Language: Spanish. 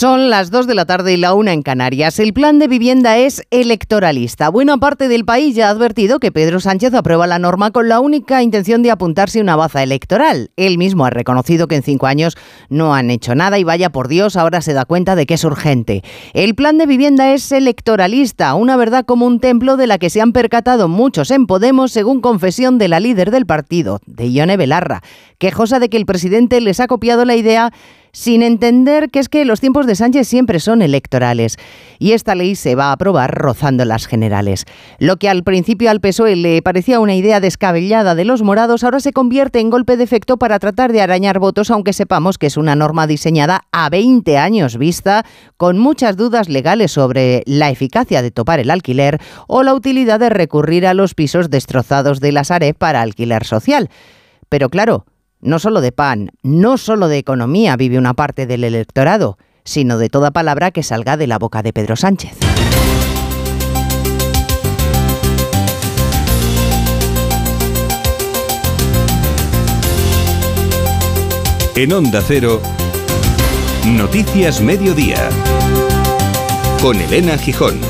Son las 2 de la tarde y la una en Canarias. El plan de vivienda es electoralista. Buena parte del país ya ha advertido que Pedro Sánchez aprueba la norma con la única intención de apuntarse una baza electoral. Él mismo ha reconocido que en cinco años no han hecho nada y vaya por Dios, ahora se da cuenta de que es urgente. El plan de vivienda es electoralista, una verdad como un templo de la que se han percatado muchos en Podemos, según confesión de la líder del partido, de Ione Belarra, quejosa de que el presidente les ha copiado la idea sin entender que es que los tiempos de Sánchez siempre son electorales y esta ley se va a aprobar rozando las generales. Lo que al principio al PSOE le parecía una idea descabellada de los morados ahora se convierte en golpe de efecto para tratar de arañar votos, aunque sepamos que es una norma diseñada a 20 años vista, con muchas dudas legales sobre la eficacia de topar el alquiler o la utilidad de recurrir a los pisos destrozados de la Sareb para alquiler social. Pero claro, no solo de pan, no solo de economía vive una parte del electorado, sino de toda palabra que salga de la boca de Pedro Sánchez. En Onda Cero, Noticias Mediodía, con Elena Gijón.